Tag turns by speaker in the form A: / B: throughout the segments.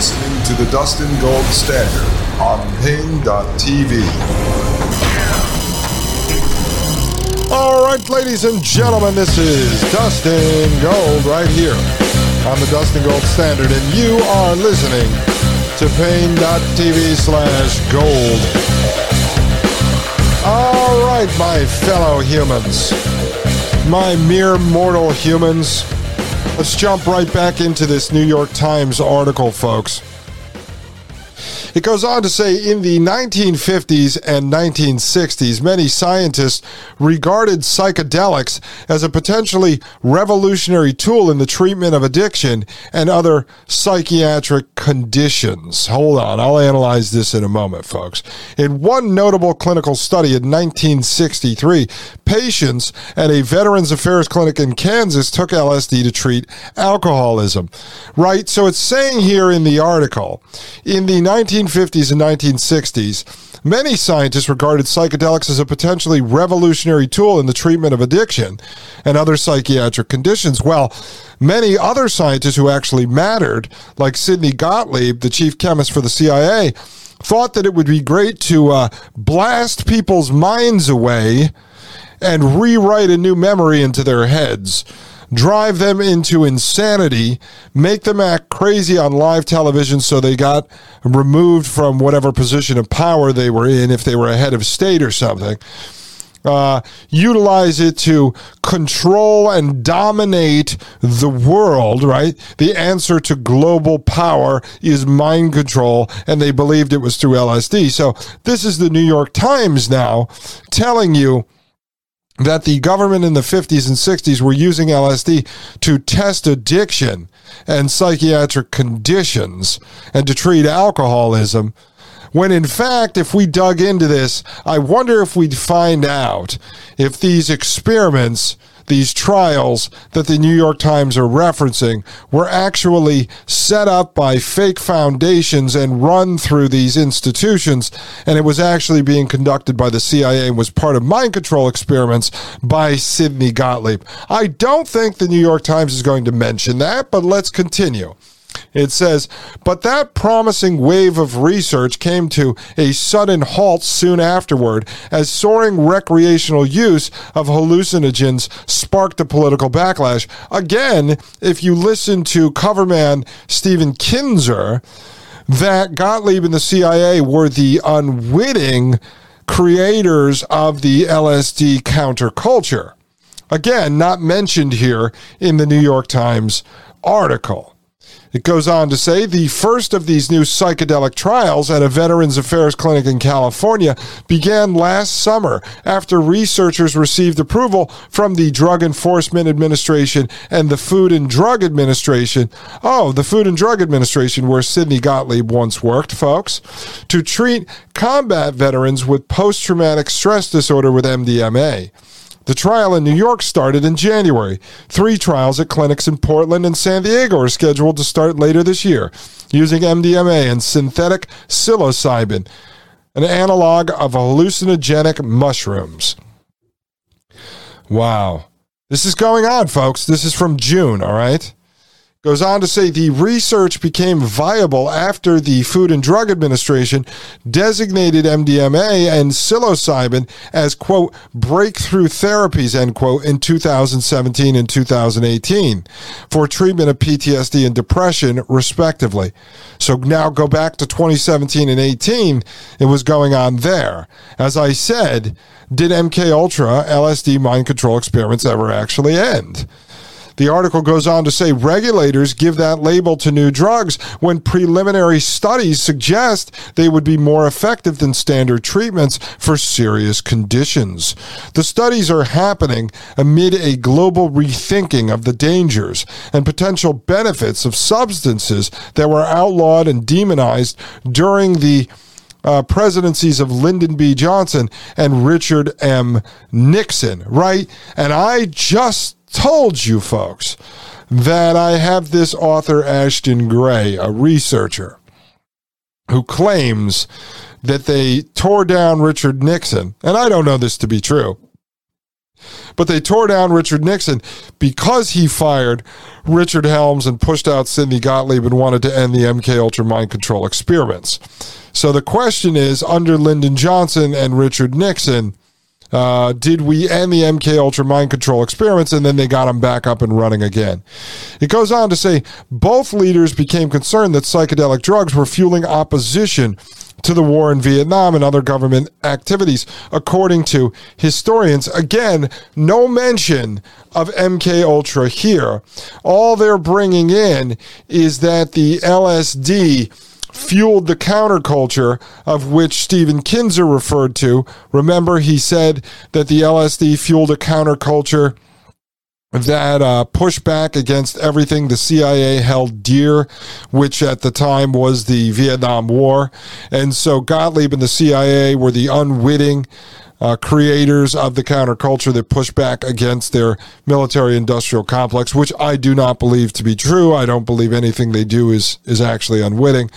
A: listening to the Dustin Gold Standard on Paine.tv.
B: All right, ladies and gentlemen, this is Dustin Gold right here on the Dustin Gold Standard, and you are listening to Paine.tv slash gold. All right, my fellow humans, my mere mortal humans, let's jump right back into this New York Times article, folks. It goes on to say in the 1950s and 1960s, many scientists regarded psychedelics as a potentially revolutionary tool in the treatment of addiction and other psychiatric conditions. Hold on, I'll analyze this in a moment, folks. In one notable clinical study in 1963, patients at a Veterans Affairs clinic in Kansas took LSD to treat alcoholism. Right? So it's saying here in the article, in the 19 1950s and 1960s, many scientists regarded psychedelics as a potentially revolutionary tool in the treatment of addiction and other psychiatric conditions. Well, many other scientists who actually mattered, like Sidney Gottlieb, the chief chemist for the CIA, thought that it would be great to uh, blast people's minds away and rewrite a new memory into their heads drive them into insanity, make them act crazy on live television so they got removed from whatever position of power they were in if they were a head of state or something. Uh, utilize it to control and dominate the world, right? The answer to global power is mind control, and they believed it was through LSD. So, this is the New York Times now telling you that the government in the 50s and 60s were using LSD to test addiction and psychiatric conditions and to treat alcoholism. When in fact, if we dug into this, I wonder if we'd find out if these experiments these trials that the New York Times are referencing were actually set up by fake foundations and run through these institutions, and it was actually being conducted by the CIA and was part of mind control experiments by Sidney Gottlieb. I don't think the New York Times is going to mention that, but let's continue. It says, but that promising wave of research came to a sudden halt soon afterward as soaring recreational use of hallucinogens sparked a political backlash. Again, if you listen to coverman Stephen Kinzer, that Gottlieb and the CIA were the unwitting creators of the LSD counterculture. Again, not mentioned here in the New York Times article. It goes on to say the first of these new psychedelic trials at a Veterans Affairs clinic in California began last summer after researchers received approval from the Drug Enforcement Administration and the Food and Drug Administration. Oh, the Food and Drug Administration, where Sidney Gottlieb once worked, folks, to treat combat veterans with post traumatic stress disorder with MDMA. The trial in New York started in January. Three trials at clinics in Portland and San Diego are scheduled to start later this year using MDMA and synthetic psilocybin, an analog of hallucinogenic mushrooms. Wow. This is going on, folks. This is from June, all right? Goes on to say the research became viable after the Food and Drug Administration designated MDMA and psilocybin as, quote, breakthrough therapies, end quote, in 2017 and 2018 for treatment of PTSD and depression, respectively. So now go back to 2017 and 18, it was going on there. As I said, did MK Ultra LSD mind control experiments ever actually end? The article goes on to say regulators give that label to new drugs when preliminary studies suggest they would be more effective than standard treatments for serious conditions. The studies are happening amid a global rethinking of the dangers and potential benefits of substances that were outlawed and demonized during the uh, presidencies of Lyndon B. Johnson and Richard M. Nixon, right? And I just told you folks that I have this author, Ashton Gray, a researcher, who claims that they tore down Richard Nixon. And I don't know this to be true. But they tore down Richard Nixon because he fired Richard Helms and pushed out Sidney Gottlieb and wanted to end the MK Ultra mind control experiments. So the question is under Lyndon Johnson and Richard Nixon, uh, did we end the MK Ultra mind control experiments and then they got them back up and running again? It goes on to say both leaders became concerned that psychedelic drugs were fueling opposition to the war in Vietnam and other government activities, according to historians. Again, no mention of MK Ultra here. All they're bringing in is that the LSD fueled the counterculture of which Stephen Kinzer referred to. Remember, he said that the LSD fueled a counterculture that uh, pushed back against everything the CIA held dear, which at the time was the Vietnam War. And so Gottlieb and the CIA were the unwitting uh, creators of the counterculture that push back against their military industrial complex, which I do not believe to be true. I don't believe anything they do is, is actually unwitting.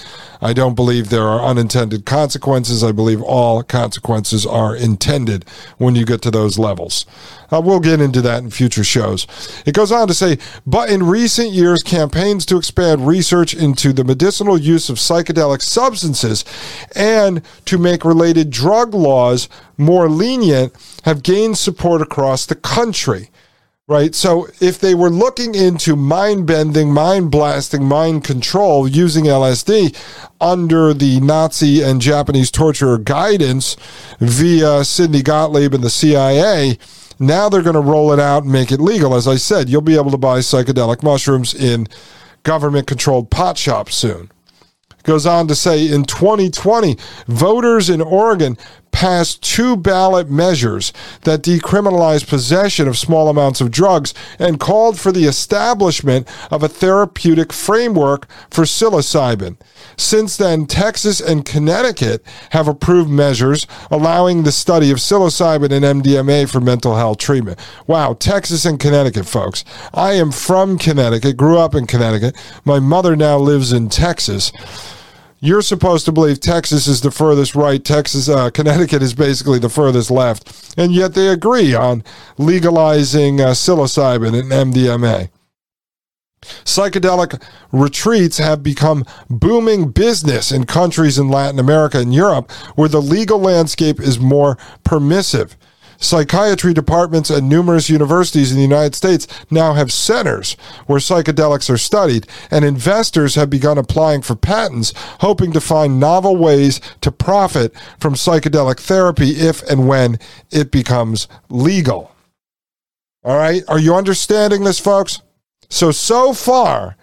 B: I don't believe there are unintended consequences. I believe all consequences are intended when you get to those levels. Uh, we'll get into that in future shows. It goes on to say, but in recent years, campaigns to expand research into the medicinal use of psychedelic substances and to make related drug laws more lenient have gained support across the country right? So if they were looking into mind bending, mind blasting, mind control using LSD under the Nazi and Japanese torture guidance via Sidney Gottlieb and the CIA, now they're going to roll it out and make it legal. As I said, you'll be able to buy psychedelic mushrooms in government controlled pot shops soon. Goes on to say in 2020, voters in Oregon passed two ballot measures that decriminalized possession of small amounts of drugs and called for the establishment of a therapeutic framework for psilocybin. Since then, Texas and Connecticut have approved measures allowing the study of psilocybin and MDMA for mental health treatment. Wow, Texas and Connecticut, folks. I am from Connecticut, grew up in Connecticut. My mother now lives in Texas you're supposed to believe Texas is the furthest right. Texas, uh, Connecticut is basically the furthest left. And yet they agree on legalizing uh, psilocybin and MDMA. Psychedelic retreats have become booming business in countries in Latin America and Europe where the legal landscape is more permissive. Psychiatry departments at numerous universities in the United States now have centers where psychedelics are studied, and investors have begun applying for patents, hoping to find novel ways to profit from psychedelic therapy if and when it becomes legal. All right, are you understanding this, folks? So, so far,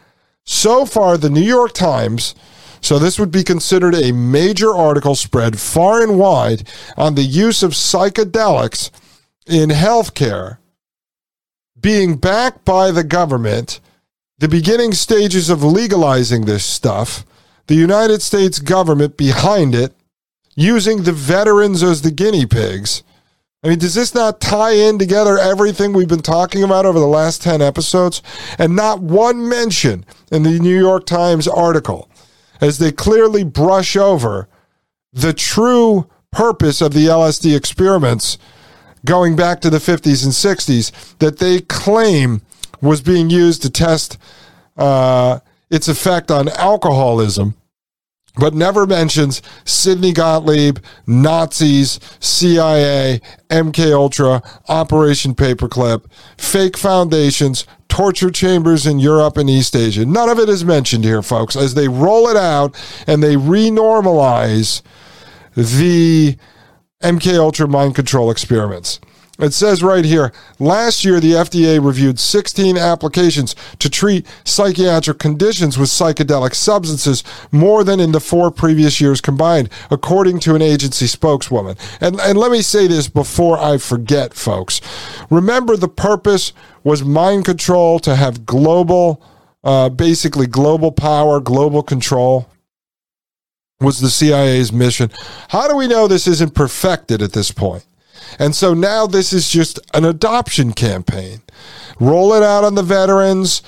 B: so far, the New York Times so this would be considered a major article spread far and wide on the use of psychedelics in healthcare being backed by the government, the beginning stages of legalizing this stuff, the United States government behind it, using the veterans as the guinea pigs. I mean, does this not tie in together everything we've been talking about over the last 10 episodes? And not one mention in the New York Times article as they clearly brush over the true purpose of the LSD experiments going back to the 50s and 60s that they claim was being used to test uh, its effect on alcoholism, but never mentions Sidney Gottlieb, Nazis, CIA, MK Ultra, Operation Paperclip, fake foundations, torture chambers in Europe and East Asia. None of it is mentioned here, folks, as they roll it out and they renormalize the MK Ultra mind control experiments. It says right here last year, the FDA reviewed 16 applications to treat psychiatric conditions with psychedelic substances, more than in the four previous years combined, according to an agency spokeswoman. And, and let me say this before I forget, folks. Remember, the purpose was mind control to have global, uh, basically global power, global control was the CIA's mission. How do we know this isn't perfected at this point? And so now this is just an adoption campaign. Roll it out on the veterans,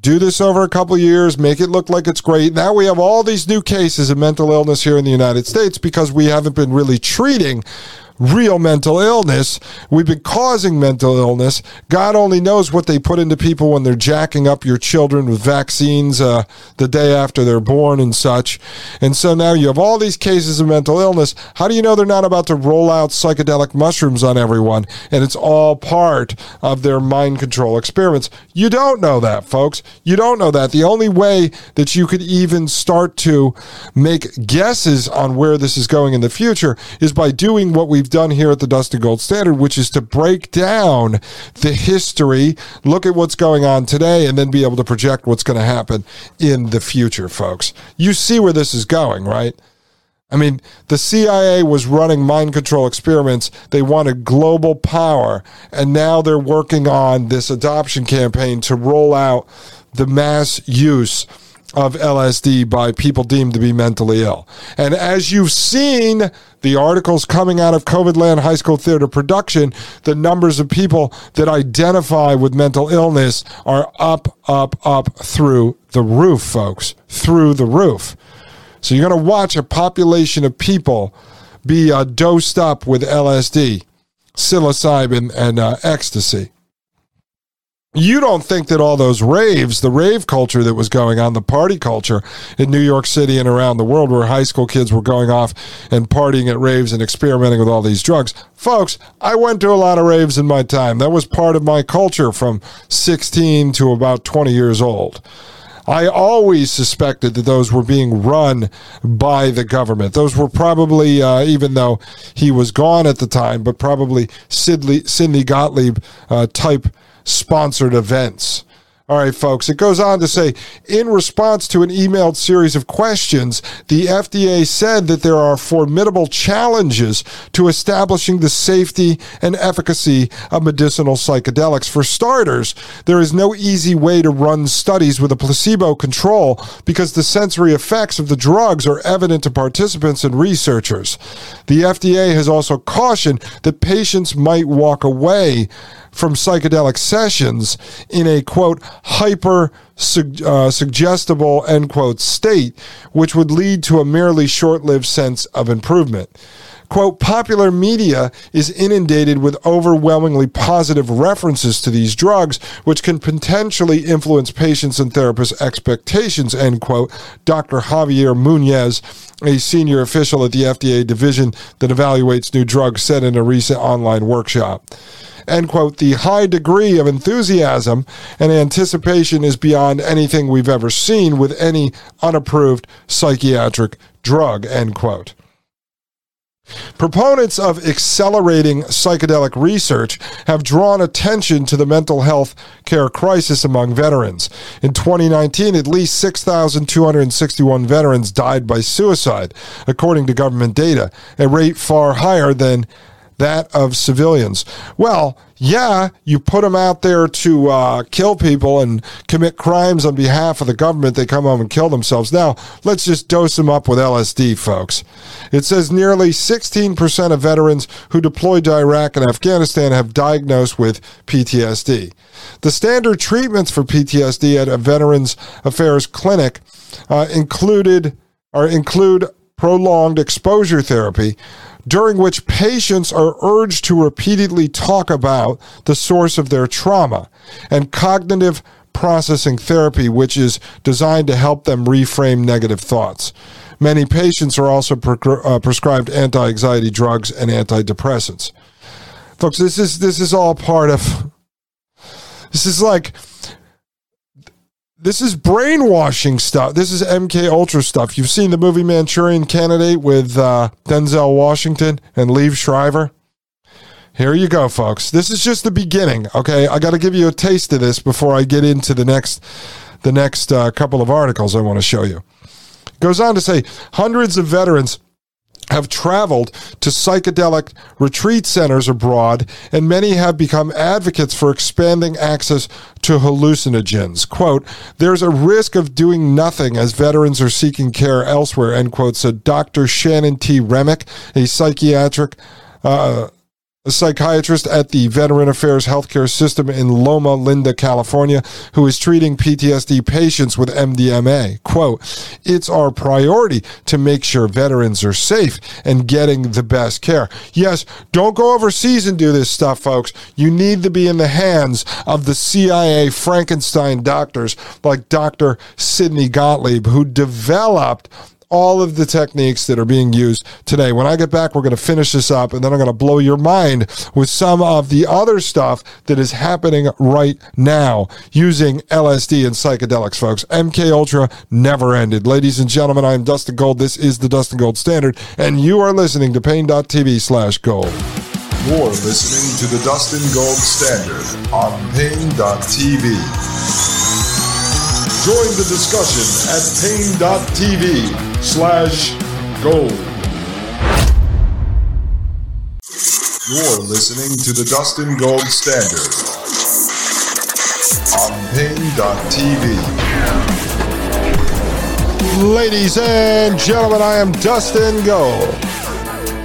B: do this over a couple years, make it look like it's great. Now we have all these new cases of mental illness here in the United States because we haven't been really treating real mental illness. We've been causing mental illness. God only knows what they put into people when they're jacking up your children with vaccines uh, the day after they're born and such. And so now you have all these cases of mental illness. How do you know they're not about to roll out psychedelic mushrooms on everyone and it's all part of their mind control experiments? You don't know that, folks. You don't know that. The only way that you could even start to make guesses on where this is going in the future is by doing what we've done here at the Dustin Gold Standard, which is to break down the history, look at what's going on today, and then be able to project what's going to happen in the future, folks. You see where this is going, right? I mean, the CIA was running mind control experiments. They wanted global power. And now they're working on this adoption campaign to roll out the mass use of LSD by people deemed to be mentally ill. And as you've seen the articles coming out of COVID Land High School Theater production, the numbers of people that identify with mental illness are up, up, up through the roof, folks. Through the roof. So you're going to watch a population of people be uh, dosed up with LSD, psilocybin, and uh, ecstasy you don't think that all those raves, the rave culture that was going on, the party culture in New York City and around the world, where high school kids were going off and partying at raves and experimenting with all these drugs. Folks, I went to a lot of raves in my time. That was part of my culture from 16 to about 20 years old. I always suspected that those were being run by the government. Those were probably, uh, even though he was gone at the time, but probably Sidney, Sidney Gottlieb uh, type sponsored events. All right, folks. It goes on to say in response to an emailed series of questions, the FDA said that there are formidable challenges to establishing the safety and efficacy of medicinal psychedelics. For starters, there is no easy way to run studies with a placebo control because the sensory effects of the drugs are evident to participants and researchers. The FDA has also cautioned that patients might walk away from psychedelic sessions in a quote hyper uh, suggestible end quote state, which would lead to a merely short lived sense of improvement. Quote, popular media is inundated with overwhelmingly positive references to these drugs, which can potentially influence patients' and therapists' expectations, end quote. Dr. Javier Muniz, a senior official at the FDA division that evaluates new drugs, said in a recent online workshop end quote, the high degree of enthusiasm and anticipation is beyond anything we've ever seen with any unapproved psychiatric drug, end quote. Proponents of accelerating psychedelic research have drawn attention to the mental health care crisis among veterans. In 2019, at least 6,261 veterans died by suicide, according to government data, a rate far higher than that of civilians. Well, yeah, you put them out there to uh, kill people and commit crimes on behalf of the government. They come home and kill themselves. Now, let's just dose them up with LSD, folks. It says nearly 16% of veterans who deployed to Iraq and Afghanistan have diagnosed with PTSD. The standard treatments for PTSD at a Veterans Affairs clinic uh, included or include prolonged exposure therapy, during which patients are urged to repeatedly talk about the source of their trauma, and cognitive processing therapy, which is designed to help them reframe negative thoughts. Many patients are also pre- uh, prescribed anti-anxiety drugs and antidepressants. Folks, this is this is all part of this is like this is brainwashing stuff. This is MK Ultra stuff. You've seen the movie Manchurian Candidate with uh, Denzel Washington and Liev Schreiber. Here you go, folks. This is just the beginning. Okay, I got to give you a taste of this before I get into the next the next uh, couple of articles I want to show you. Goes on to say hundreds of veterans have traveled to psychedelic retreat centers abroad, and many have become advocates for expanding access to hallucinogens. Quote, there's a risk of doing nothing as veterans are seeking care elsewhere, end quote, said Dr. Shannon T. Remick, a psychiatric, uh, a psychiatrist at the Veteran Affairs Healthcare System in Loma Linda, California, who is treating PTSD patients with MDMA. Quote, it's our priority to make sure veterans are safe and getting the best care. Yes, don't go overseas and do this stuff, folks. You need to be in the hands of the CIA Frankenstein doctors like Dr. Sidney Gottlieb, who developed all of the techniques that are being used today. When I get back, we're going to finish this up and then I'm going to blow your mind with some of the other stuff that is happening right now using LSD and psychedelics, folks. MK Ultra never ended. Ladies and gentlemen, I'm Dustin Gold. This is the Dustin Gold Standard and you are listening to Paine.tv slash gold.
A: You're listening to the Dustin Gold Standard on Paine.tv. Join the discussion at Paine.tv slash gold. You're listening to the Dustin Gold Standard on Paine.tv.
B: Ladies and gentlemen, I am Dustin Gold.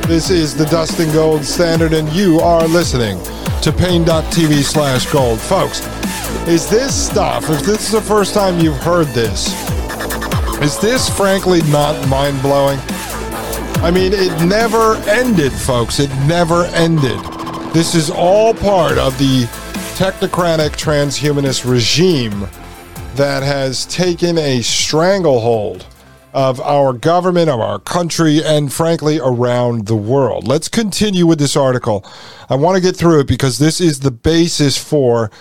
B: This is the Dustin Gold Standard, and you are listening to Paine.tv slash gold. Folks, is this stuff, if this is the first time you've heard this, is this frankly not mind blowing? I mean, it never ended, folks. It never ended. This is all part of the technocratic transhumanist regime that has taken a stranglehold of our government, of our country, and frankly, around the world. Let's continue with this article. I want to get through it because this is the basis for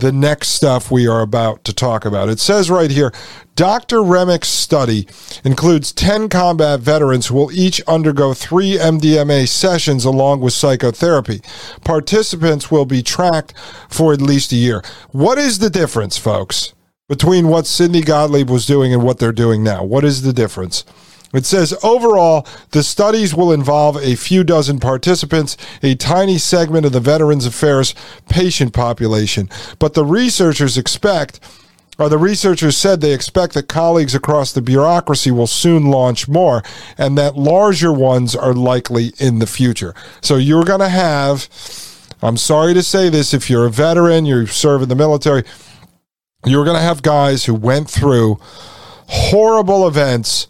B: the next stuff we are about to talk about. It says right here Dr. Remick's study includes 10 combat veterans who will each undergo three MDMA sessions along with psychotherapy. Participants will be tracked for at least a year. What is the difference, folks, between what Sidney Gottlieb was doing and what they're doing now? What is the difference? It says overall, the studies will involve a few dozen participants, a tiny segment of the Veterans Affairs patient population. But the researchers expect, or the researchers said they expect that colleagues across the bureaucracy will soon launch more and that larger ones are likely in the future. So you're going to have, I'm sorry to say this, if you're a veteran, you serve in the military, you're going to have guys who went through horrible events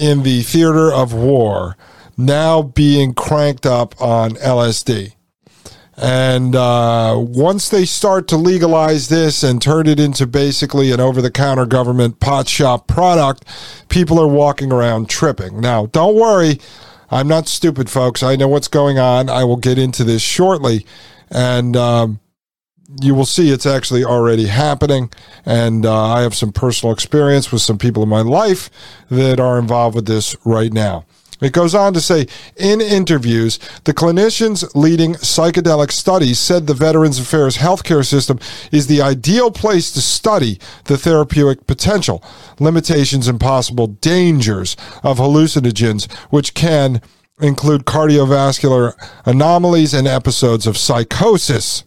B: in the theater of war now being cranked up on LSD. And uh, once they start to legalize this and turn it into basically an over the counter government pot shop product, people are walking around tripping. Now, don't worry. I'm not stupid, folks. I know what's going on. I will get into this shortly. And um, you will see it's actually already happening. And uh, I have some personal experience with some people in my life that are involved with this right now. It goes on to say in interviews, the clinicians leading psychedelic studies said the Veterans Affairs healthcare system is the ideal place to study the therapeutic potential, limitations, and possible dangers of hallucinogens, which can include cardiovascular anomalies and episodes of psychosis.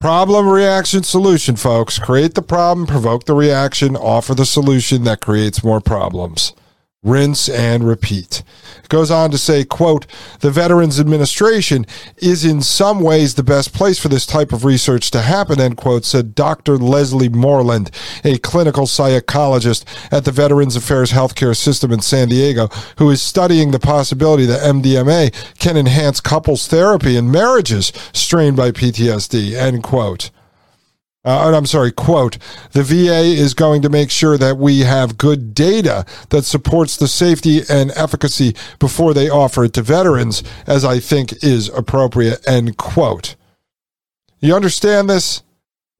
B: Problem, reaction, solution, folks. Create the problem, provoke the reaction, offer the solution that creates more problems. Rinse and repeat. It goes on to say, quote, the Veterans Administration is in some ways the best place for this type of research to happen, end quote, said Dr. Leslie Morland, a clinical psychologist at the Veterans Affairs Healthcare System in San Diego, who is studying the possibility that MDMA can enhance couples therapy in marriages strained by PTSD, end quote. Uh, I'm sorry, quote, the VA is going to make sure that we have good data that supports the safety and efficacy before they offer it to veterans, as I think is appropriate, end quote. You understand this?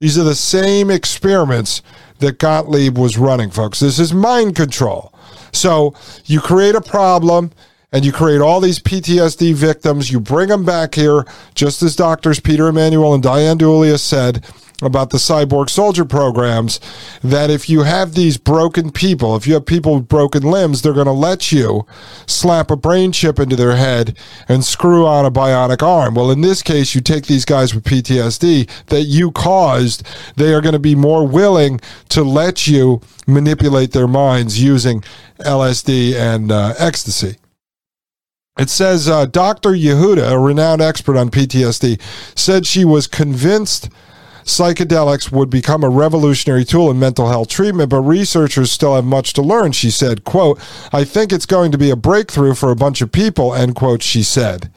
B: These are the same experiments that Gottlieb was running, folks. This is mind control. So you create a problem and you create all these PTSD victims, you bring them back here, just as doctors Peter Emanuel and Diane DiEuliis said about the cyborg soldier programs that if you have these broken people, if you have people with broken limbs, they're going to let you slap a brain chip into their head and screw on a bionic arm. Well, in this case, you take these guys with PTSD that you caused, they are going to be more willing to let you manipulate their minds using LSD and uh, ecstasy. It says uh, Dr. Yehuda, a renowned expert on PTSD, said she was convinced psychedelics would become a revolutionary tool in mental health treatment, but researchers still have much to learn. She said, quote, I think it's going to be a breakthrough for a bunch of people, end quote, she said.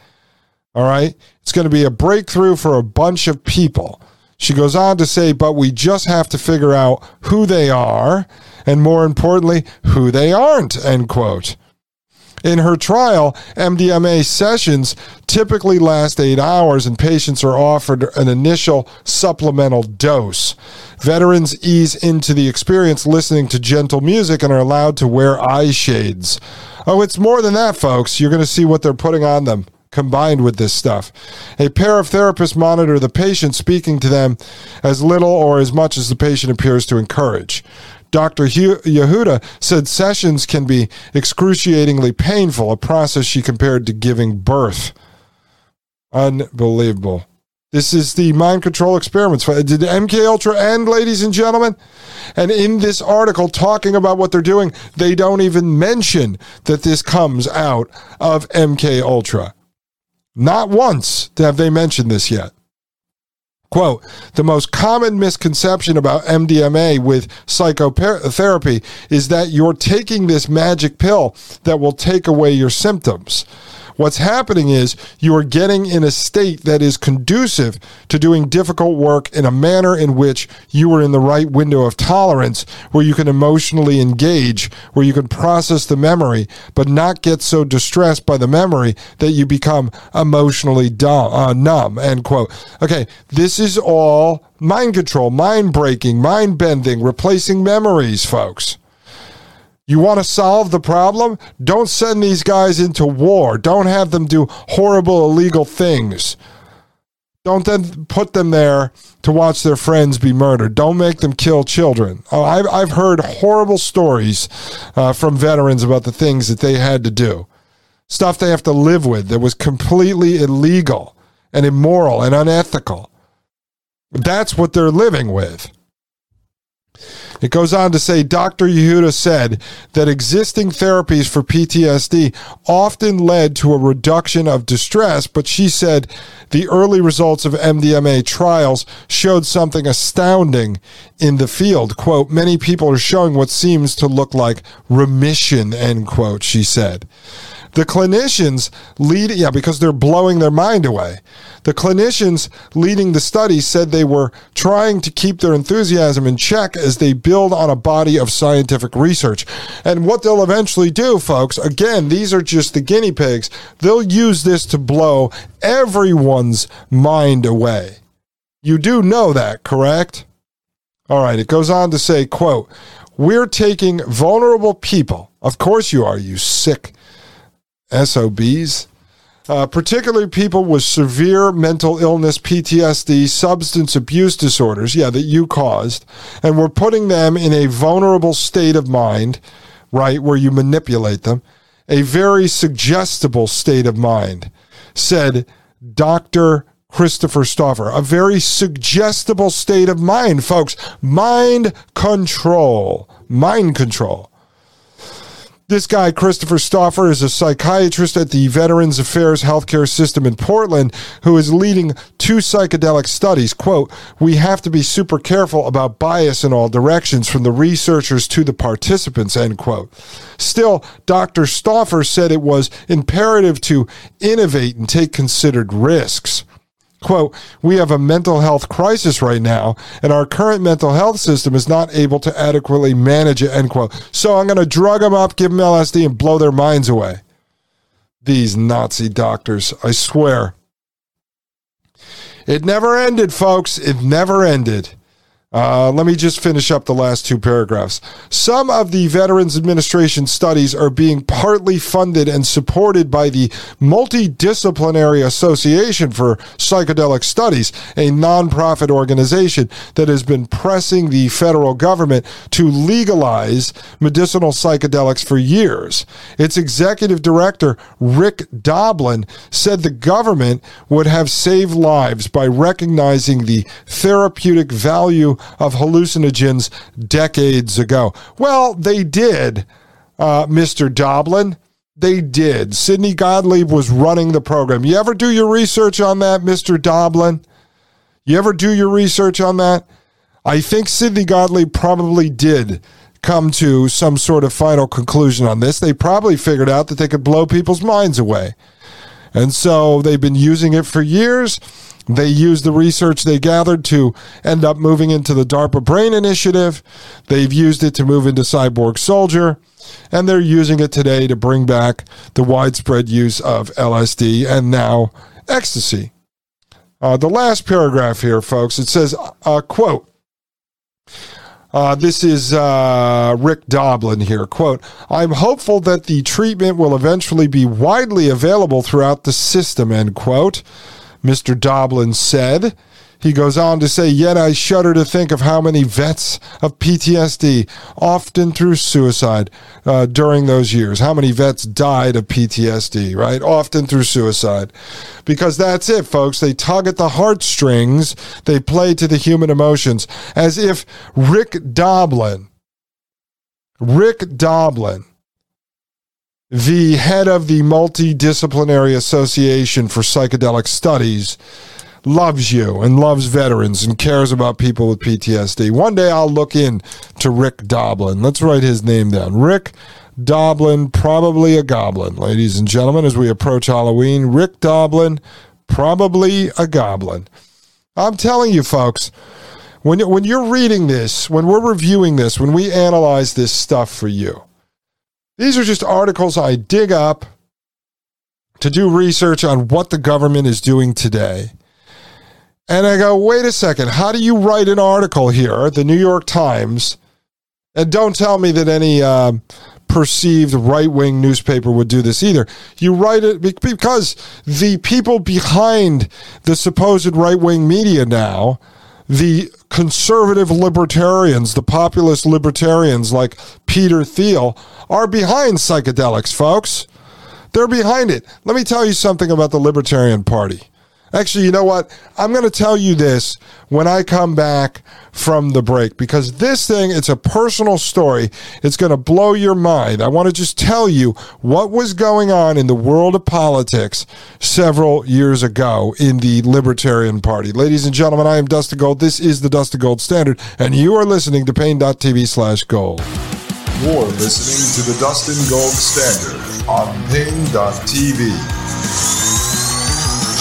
B: All right. It's going to be a breakthrough for a bunch of people. She goes on to say, but we just have to figure out who they are and more importantly, who they aren't, end quote. In her trial, MDMA sessions typically last eight hours, and patients are offered an initial supplemental dose. Veterans ease into the experience listening to gentle music and are allowed to wear eye shades. Oh, it's more than that, folks. You're going to see what they're putting on them combined with this stuff. A pair of therapists monitor the patient, speaking to them as little or as much as the patient appears to encourage. Dr. Yehuda said sessions can be excruciatingly painful, a process she compared to giving birth. Unbelievable. This is the mind control experiments. Did MK Ultra end, ladies and gentlemen? And in this article talking about what they're doing, they don't even mention that this comes out of MK Ultra. Not once have they mentioned this yet. Quote, the most common misconception about MDMA with psychotherapy is that you're taking this magic pill that will take away your symptoms. What's happening is you are getting in a state that is conducive to doing difficult work in a manner in which you are in the right window of tolerance, where you can emotionally engage, where you can process the memory, but not get so distressed by the memory that you become emotionally dumb, uh, numb. End quote. Okay, this is all mind control, mind breaking, mind bending, replacing memories, folks. You want to solve the problem? Don't send these guys into war. Don't have them do horrible illegal things. Don't then put them there to watch their friends be murdered. Don't make them kill children. Oh, I've, I've heard horrible stories uh, from veterans about the things that they had to do. Stuff they have to live with that was completely illegal and immoral and unethical. That's what they're living with. It goes on to say Dr. Yehuda said that existing therapies for PTSD often led to a reduction of distress, but she said the early results of MDMA trials showed something astounding in the field. Quote, many people are showing what seems to look like remission, end quote, she said. The clinicians lead, yeah, because they're blowing their mind away. The clinicians leading the study said they were trying to keep their enthusiasm in check as they build on a body of scientific research. And what they'll eventually do, folks, again, these are just the guinea pigs, they'll use this to blow everyone's mind away. You do know that, correct? All right, it goes on to say, quote, we're taking vulnerable people. Of course you are, you sick SOBs, uh, particularly people with severe mental illness, PTSD, substance abuse disorders, yeah, that you caused, and we're putting them in a vulnerable state of mind, right, where you manipulate them, a very suggestible state of mind, said Dr. Christopher Stauffer. A very suggestible state of mind, folks. Mind control. Mind control. This guy, Christopher Stauffer, is a psychiatrist at the Veterans Affairs Healthcare System in Portland who is leading two psychedelic studies. Quote, We have to be super careful about bias in all directions from the researchers to the participants, end quote. Still, Dr. Stauffer said it was imperative to innovate and take considered risks quote, we have a mental health crisis right now, and our current mental health system is not able to adequately manage it, end quote. So I'm going to drug them up, give them LSD, and blow their minds away. These Nazi doctors, I swear. It never ended, folks. It never ended. Uh, let me just finish up the last two paragraphs. Some of the Veterans Administration studies are being partly funded and supported by the Multidisciplinary Association for Psychedelic Studies, a nonprofit organization that has been pressing the federal government to legalize medicinal psychedelics for years. Its executive director, Rick Doblin, said the government would have saved lives by recognizing the therapeutic value of hallucinogens decades ago. Well, they did, uh, Mr. Doblin. They did. Sidney Gottlieb was running the program. You ever do your research on that, Mr. Doblin? You ever do your research on that? I think Sidney Gottlieb probably did come to some sort of final conclusion on this. They probably figured out that they could blow people's minds away. And so they've been using it for years. They used the research they gathered to end up moving into the DARPA Brain Initiative. They've used it to move into Cyborg Soldier. And they're using it today to bring back the widespread use of LSD and now ecstasy. Uh, the last paragraph here, folks, it says, uh, quote, uh, this is uh, Rick Doblin here. Quote, I'm hopeful that the treatment will eventually be widely available throughout the system, end quote. Mr. Doblin said. He goes on to say, Yet I shudder to think of how many vets of PTSD, often through suicide, uh, during those years. How many vets died of PTSD, right? Often through suicide. Because that's it, folks. They tug at the heartstrings, they play to the human emotions, as if Rick Doblin, Rick Doblin, the head of the Multidisciplinary Association for Psychedelic Studies, loves you and loves veterans and cares about people with PTSD. One day I'll look in to Rick Doblin. Let's write his name down. Rick Doblin, probably a goblin, ladies and gentlemen, as we approach Halloween. Rick Doblin, probably a goblin. I'm telling you, folks, when, when you're reading this, when we're reviewing this, when we analyze this stuff for you, these are just articles I dig up to do research on what the government is doing today. And I go, wait a second, how do you write an article here, the New York Times? And don't tell me that any uh, perceived right wing newspaper would do this either. You write it because the people behind the supposed right wing media now, the conservative libertarians, the populist libertarians like Peter Thiel, are behind psychedelics, folks. They're behind it. Let me tell you something about the Libertarian Party. Actually, you know what? I'm going to tell you this when I come back from the break because this thing, it's a personal story. It's going to blow your mind. I want to just tell you what was going on in the world of politics several years ago in the Libertarian Party. Ladies and gentlemen, I am Dustin Gold. This is the Dustin Gold Standard, and you are listening to Paine.tv slash gold.
A: You're listening to the Dustin Gold Standard on Paine.tv.